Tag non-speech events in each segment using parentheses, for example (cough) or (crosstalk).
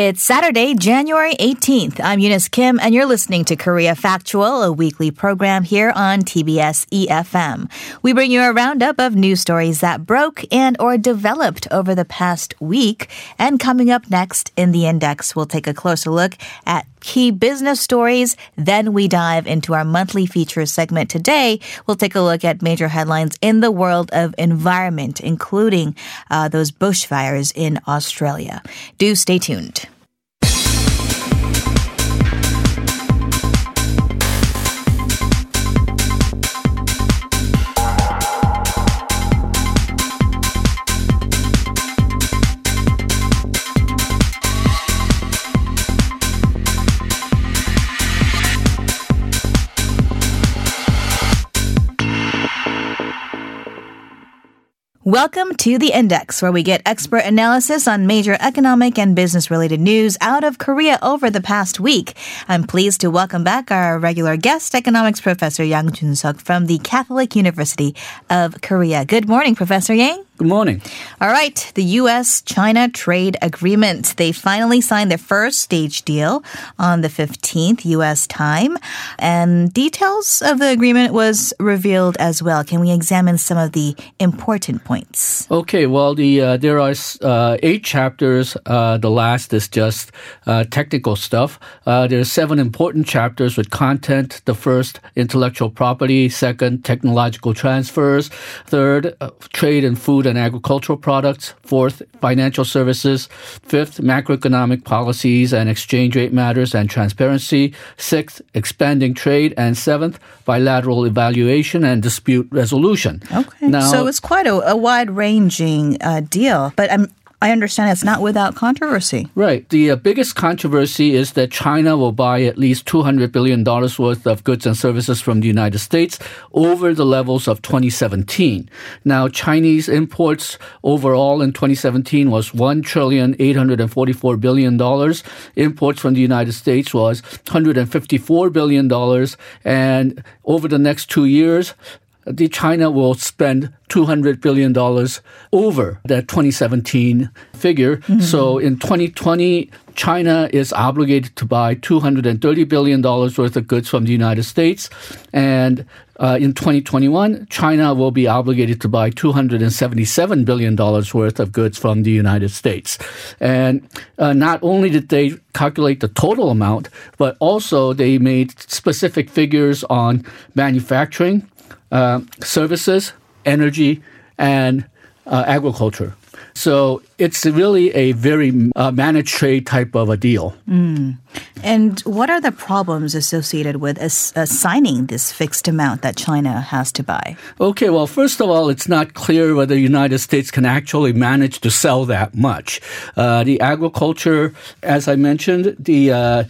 It's Saturday, January 18th. I'm Eunice Kim, and you're listening to Korea Factual, a weekly program here on TBS EFM. We bring you a roundup of news stories that broke and or developed over the past week. And coming up next in the index, we'll take a closer look at key business stories. Then we dive into our monthly features segment today. We'll take a look at major headlines in the world of environment, including uh, those bushfires in Australia. Do stay tuned. Welcome to The Index, where we get expert analysis on major economic and business related news out of Korea over the past week. I'm pleased to welcome back our regular guest, economics professor Yang Jun-suk from the Catholic University of Korea. Good morning, Professor Yang. Good morning. All right, the U.S. China trade agreement. They finally signed their first stage deal on the 15th U.S. time, and details of the agreement was revealed as well. Can we examine some of the important points? Okay, well, the uh, there are uh, eight chapters. Uh, the last is just uh, technical stuff. Uh, there are seven important chapters with content. The first, intellectual property. Second, technological transfers. Third, uh, trade and food and agricultural products. Fourth, financial services. Fifth, macroeconomic policies and exchange rate matters and transparency. Sixth, expanding trade. And seventh, bilateral evaluation and dispute resolution. Okay. Now, so it's quite a, a wide ranging uh, deal. But I'm I understand it's not without controversy. Right. The uh, biggest controversy is that China will buy at least $200 billion worth of goods and services from the United States over the levels of 2017. Now, Chinese imports overall in 2017 was $1,844 billion. Imports from the United States was $154 billion. And over the next two years, the China will spend $200 billion over that 2017 figure. Mm-hmm. So in 2020, China is obligated to buy $230 billion worth of goods from the United States. And uh, in 2021, China will be obligated to buy $277 billion worth of goods from the United States. And uh, not only did they calculate the total amount, but also they made specific figures on manufacturing, uh, services, energy, and uh, agriculture. So it's really a very uh, managed trade type of a deal. Mm. And what are the problems associated with assigning this fixed amount that China has to buy? Okay, well, first of all, it's not clear whether the United States can actually manage to sell that much. Uh, the agriculture, as I mentioned, the uh,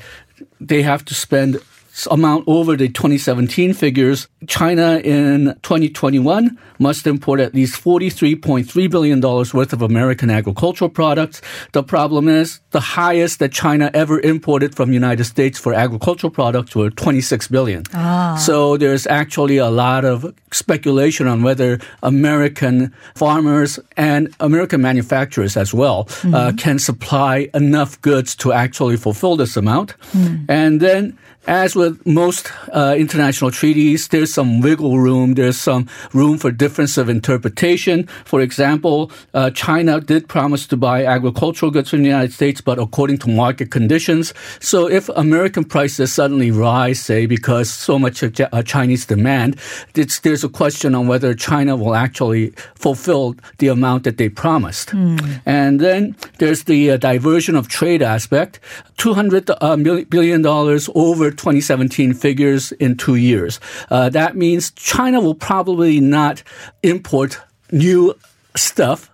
they have to spend amount over the 2017 figures, China in 2021 must import at least $43.3 billion worth of American agricultural products. The problem is the highest that China ever imported from the United States for agricultural products were 26 billion. Ah. So there's actually a lot of speculation on whether American farmers and American manufacturers as well uh, mm-hmm. uh, can supply enough goods to actually fulfill this amount. Mm. And then as with most uh, international treaties, there's some wiggle room. There's some room for difference of interpretation. For example, uh, China did promise to buy agricultural goods from the United States, but according to market conditions. So if American prices suddenly rise, say, because so much of uh, Chinese demand, there's a question on whether China will actually fulfill the amount that they promised. Mm. And then there's the uh, diversion of trade aspect. $200 uh, billion over 2017 figures in two years. Uh, that means China will probably not import new stuff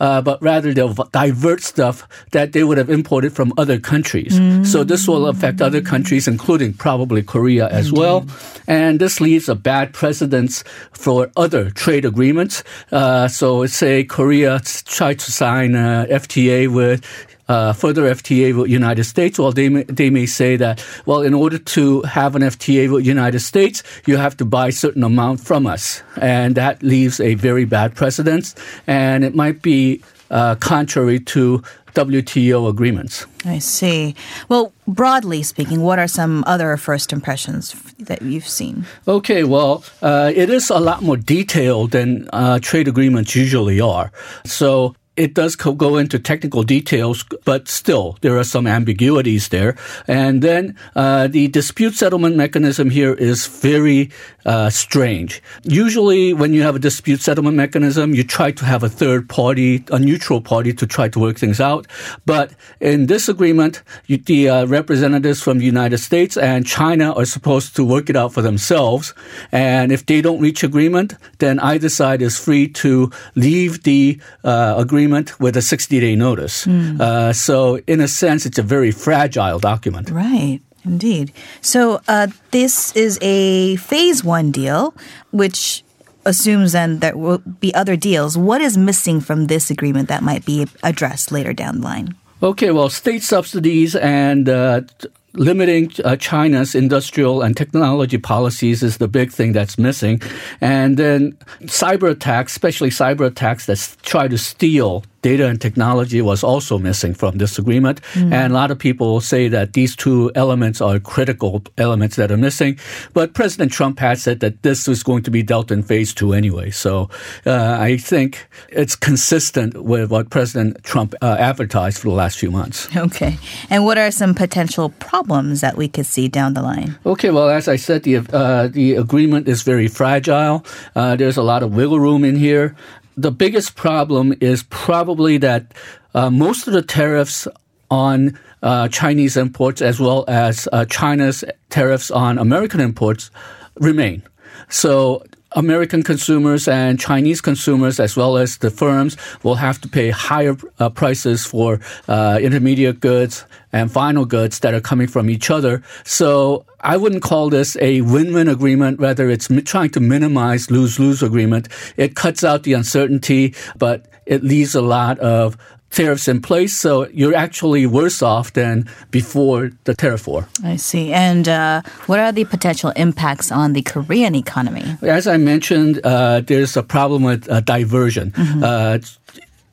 uh, but rather they'll divert stuff that they would have imported from other countries. Mm. So this will affect other countries, including probably Korea as Indeed. well. And this leaves a bad precedence for other trade agreements. Uh, so say Korea tried to sign a FTA with uh, further FTA with United States, well, they may, they may say that, well, in order to have an FTA with United States, you have to buy a certain amount from us. And that leaves a very bad precedent. And it might be uh, contrary to WTO agreements. I see. Well, broadly speaking, what are some other first impressions that you've seen? Okay, well, uh, it is a lot more detailed than uh, trade agreements usually are. So it does go into technical details, but still there are some ambiguities there. And then uh, the dispute settlement mechanism here is very uh, strange. Usually, when you have a dispute settlement mechanism, you try to have a third party, a neutral party, to try to work things out. But in this agreement, you, the uh, representatives from the United States and China are supposed to work it out for themselves. And if they don't reach agreement, then either side is free to leave the uh, agreement with a 60 day notice. Mm. so, in a sense, it's a very fragile document. Right. Indeed. So uh, this is a phase one deal, which assumes then there will be other deals. What is missing from this agreement that might be addressed later down the line? Okay, well, state subsidies and uh, limiting uh, China's industrial and technology policies is the big thing that's missing. And then cyber attacks, especially cyber attacks that try to steal data and technology was also missing from this agreement. Mm. And a lot of people say that these two elements are critical elements that are missing. But President Trump has said that this is going to be dealt in phase two anyway. So uh, I think it's consistent with what President Trump uh, advertised for the last few months. Okay. And what are some potential problems that we could see down the line? Okay. Well, as I said, the, uh, the agreement is very fragile. Uh, there's a lot of wiggle room in here the biggest problem is probably that uh, most of the tariffs on uh, Chinese imports as well as uh, China's tariffs on American imports remain. So American consumers and Chinese consumers, as well as the firms, will have to pay higher uh, prices for uh, intermediate goods and final goods that are coming from each other. So I wouldn't call this a win-win agreement. Rather, it's trying to minimize lose-lose agreement. It cuts out the uncertainty, but it leaves a lot of tariffs in place, so you're actually worse off than before the tariff war. I see. And uh, what are the potential impacts on the Korean economy? As I mentioned, uh, there's a problem with uh, diversion. Mm-hmm uh,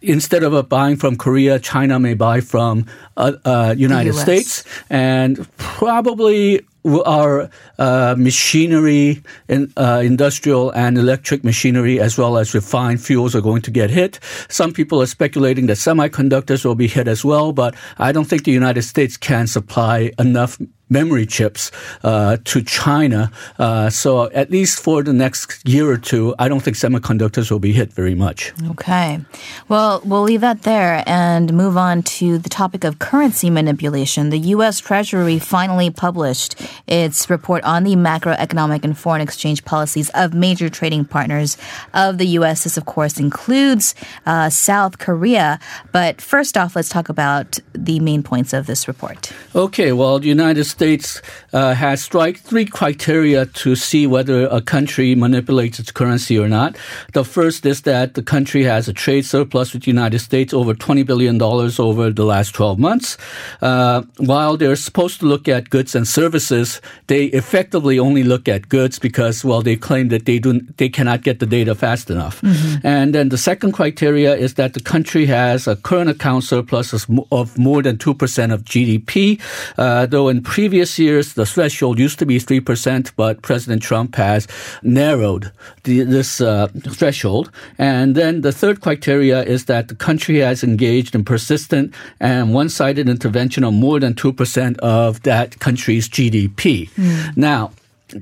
instead of buying from Korea, China may buy from uh, uh, United States, and probably our uh, machinery, in, uh, industrial and electric machinery, as well as refined fuels, are going to get hit. Some people are speculating that semiconductors will be hit as well, but I don't think the United States can supply enough memory chips uh, to China. Uh, so at least for the next year or two, I don't think semiconductors will be hit very much. Okay. Well, we'll leave that there and move on to the topic of currency manipulation. The U.S. Treasury finally published its report on the macroeconomic and foreign exchange policies of major trading partners of the U.S. This, of course, includes uh, South Korea. But first off, let's talk about the main points of this report. Okay. Well, the United States States uh, has strike three criteria to see whether a country manipulates its currency or not. The first is that the country has a trade surplus with the United States over $20 billion over the last 12 months. Uh, while they're supposed to look at goods and services, they effectively only look at goods because, well, they claim that they do they cannot get the data fast enough. Mm-hmm. And then the second criteria is that the country has a current account surplus of more than 2% of GDP, uh, though in previous previous years, the threshold used to be 3%, but President Trump has narrowed the, this uh, threshold. And then the third criteria is that the country has engaged in persistent and one sided intervention of more than 2% of that country's GDP. Mm. Now,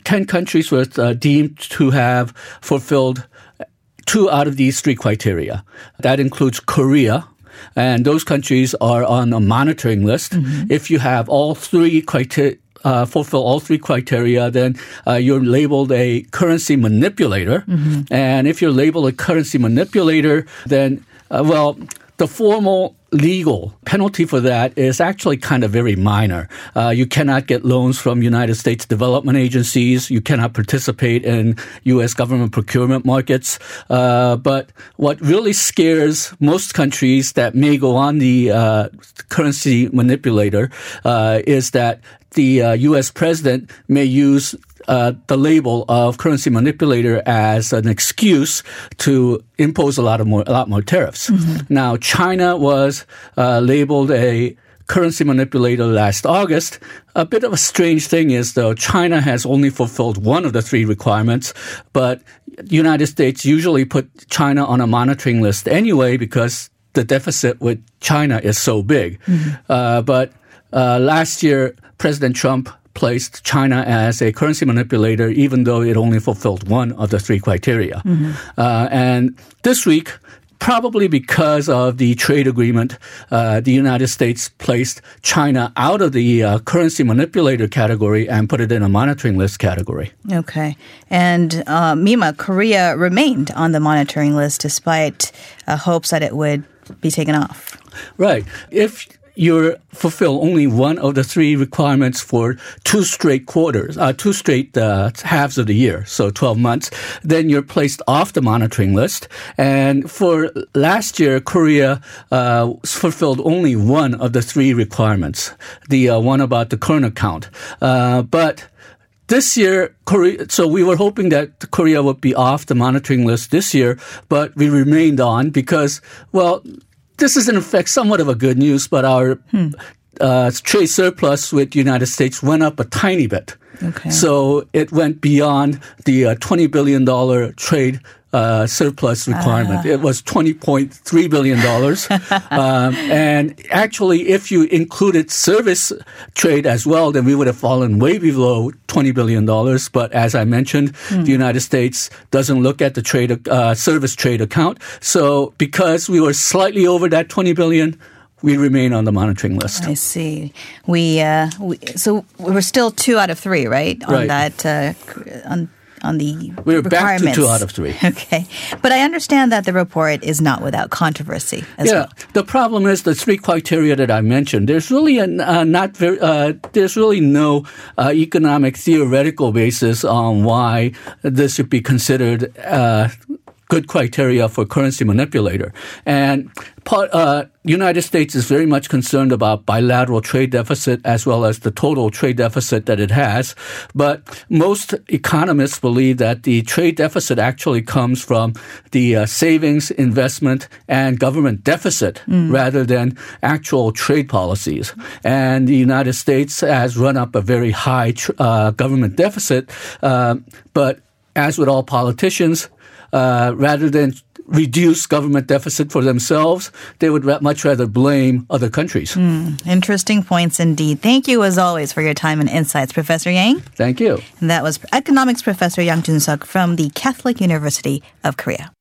10 countries were uh, deemed to have fulfilled two out of these three criteria. That includes Korea, and those countries are on a monitoring list. Mm-hmm. If you have all three criteria, uh, fulfill all three criteria, then uh, you're labeled a currency manipulator. Mm-hmm. And if you're labeled a currency manipulator, then, uh, well, the formal legal penalty for that is actually kind of very minor. Uh, you cannot get loans from United States development agencies. You cannot participate in U.S. government procurement markets. Uh, but what really scares most countries that may go on the uh, currency manipulator uh, is that the U.S. Uh, president may use uh, the label of currency manipulator as an excuse to impose a lot of more, a lot more tariffs. Mm-hmm. Now, China was uh, labeled a currency manipulator last August. A bit of a strange thing is though China has only fulfilled one of the three requirements, but United States usually put China on a monitoring list anyway because the deficit with China is so big. Mm-hmm. Uh, but uh, last year, President Trump placed China as a currency manipulator, even though it only fulfilled one of the three criteria. Mm-hmm. Uh, and this week, probably because of the trade agreement, uh, the United States placed China out of the uh, currency manipulator category and put it in a monitoring list category. Okay. And uh, Mima, Korea remained on the monitoring list despite uh, hopes that it would be taken off. Right. If you fulfill only one of the three requirements for two straight quarters, uh, two straight uh, halves of the year, so 12 months, then you're placed off the monitoring list. And for last year, Korea uh, fulfilled only one of the three requirements, the uh, one about the current account. Uh, but this year, Korea, so we were hoping that Korea would be off the monitoring list this year, but we remained on because, well, this is in effect somewhat of a good news, but our hmm. Uh, trade surplus with the United States went up a tiny bit. Okay. So it went beyond the uh, $20 billion trade uh, surplus requirement. It was $20.3 billion. (laughs) um, and actually, if you included service trade as well, then we would have fallen way below $20 billion. But as I mentioned, mm. the United States doesn't look at the trade, uh, service trade account. So because we were slightly over that 20 billion, we remain on the monitoring list. I see. We, uh, we so we're still two out of three, right? On right. that uh, on on the we're back to two out of three. (laughs) Okay, but I understand that the report is not without controversy. yeah, well. the problem is the three criteria that I mentioned. There's really a, uh, not very. Uh, there's really no uh, economic theoretical basis on why this should be considered uh, good criteria for currency manipulator. And part, uh, United States is very much concerned about bilateral trade deficit as well as the total trade deficit that it has. But most economists believe that the trade deficit actually comes from the uh, savings, investment, and government deficit mm. rather than actual trade policies. And the United States has run up a very high tr- uh, government deficit, uh, but as with all politicians, uh, rather than reduce government deficit for themselves, they would much rather blame other countries. Mm, interesting points indeed. Thank you, as always, for your time and insights, Professor Yang. Thank you. And that was economics professor Yang Jun Suk from the Catholic University of Korea.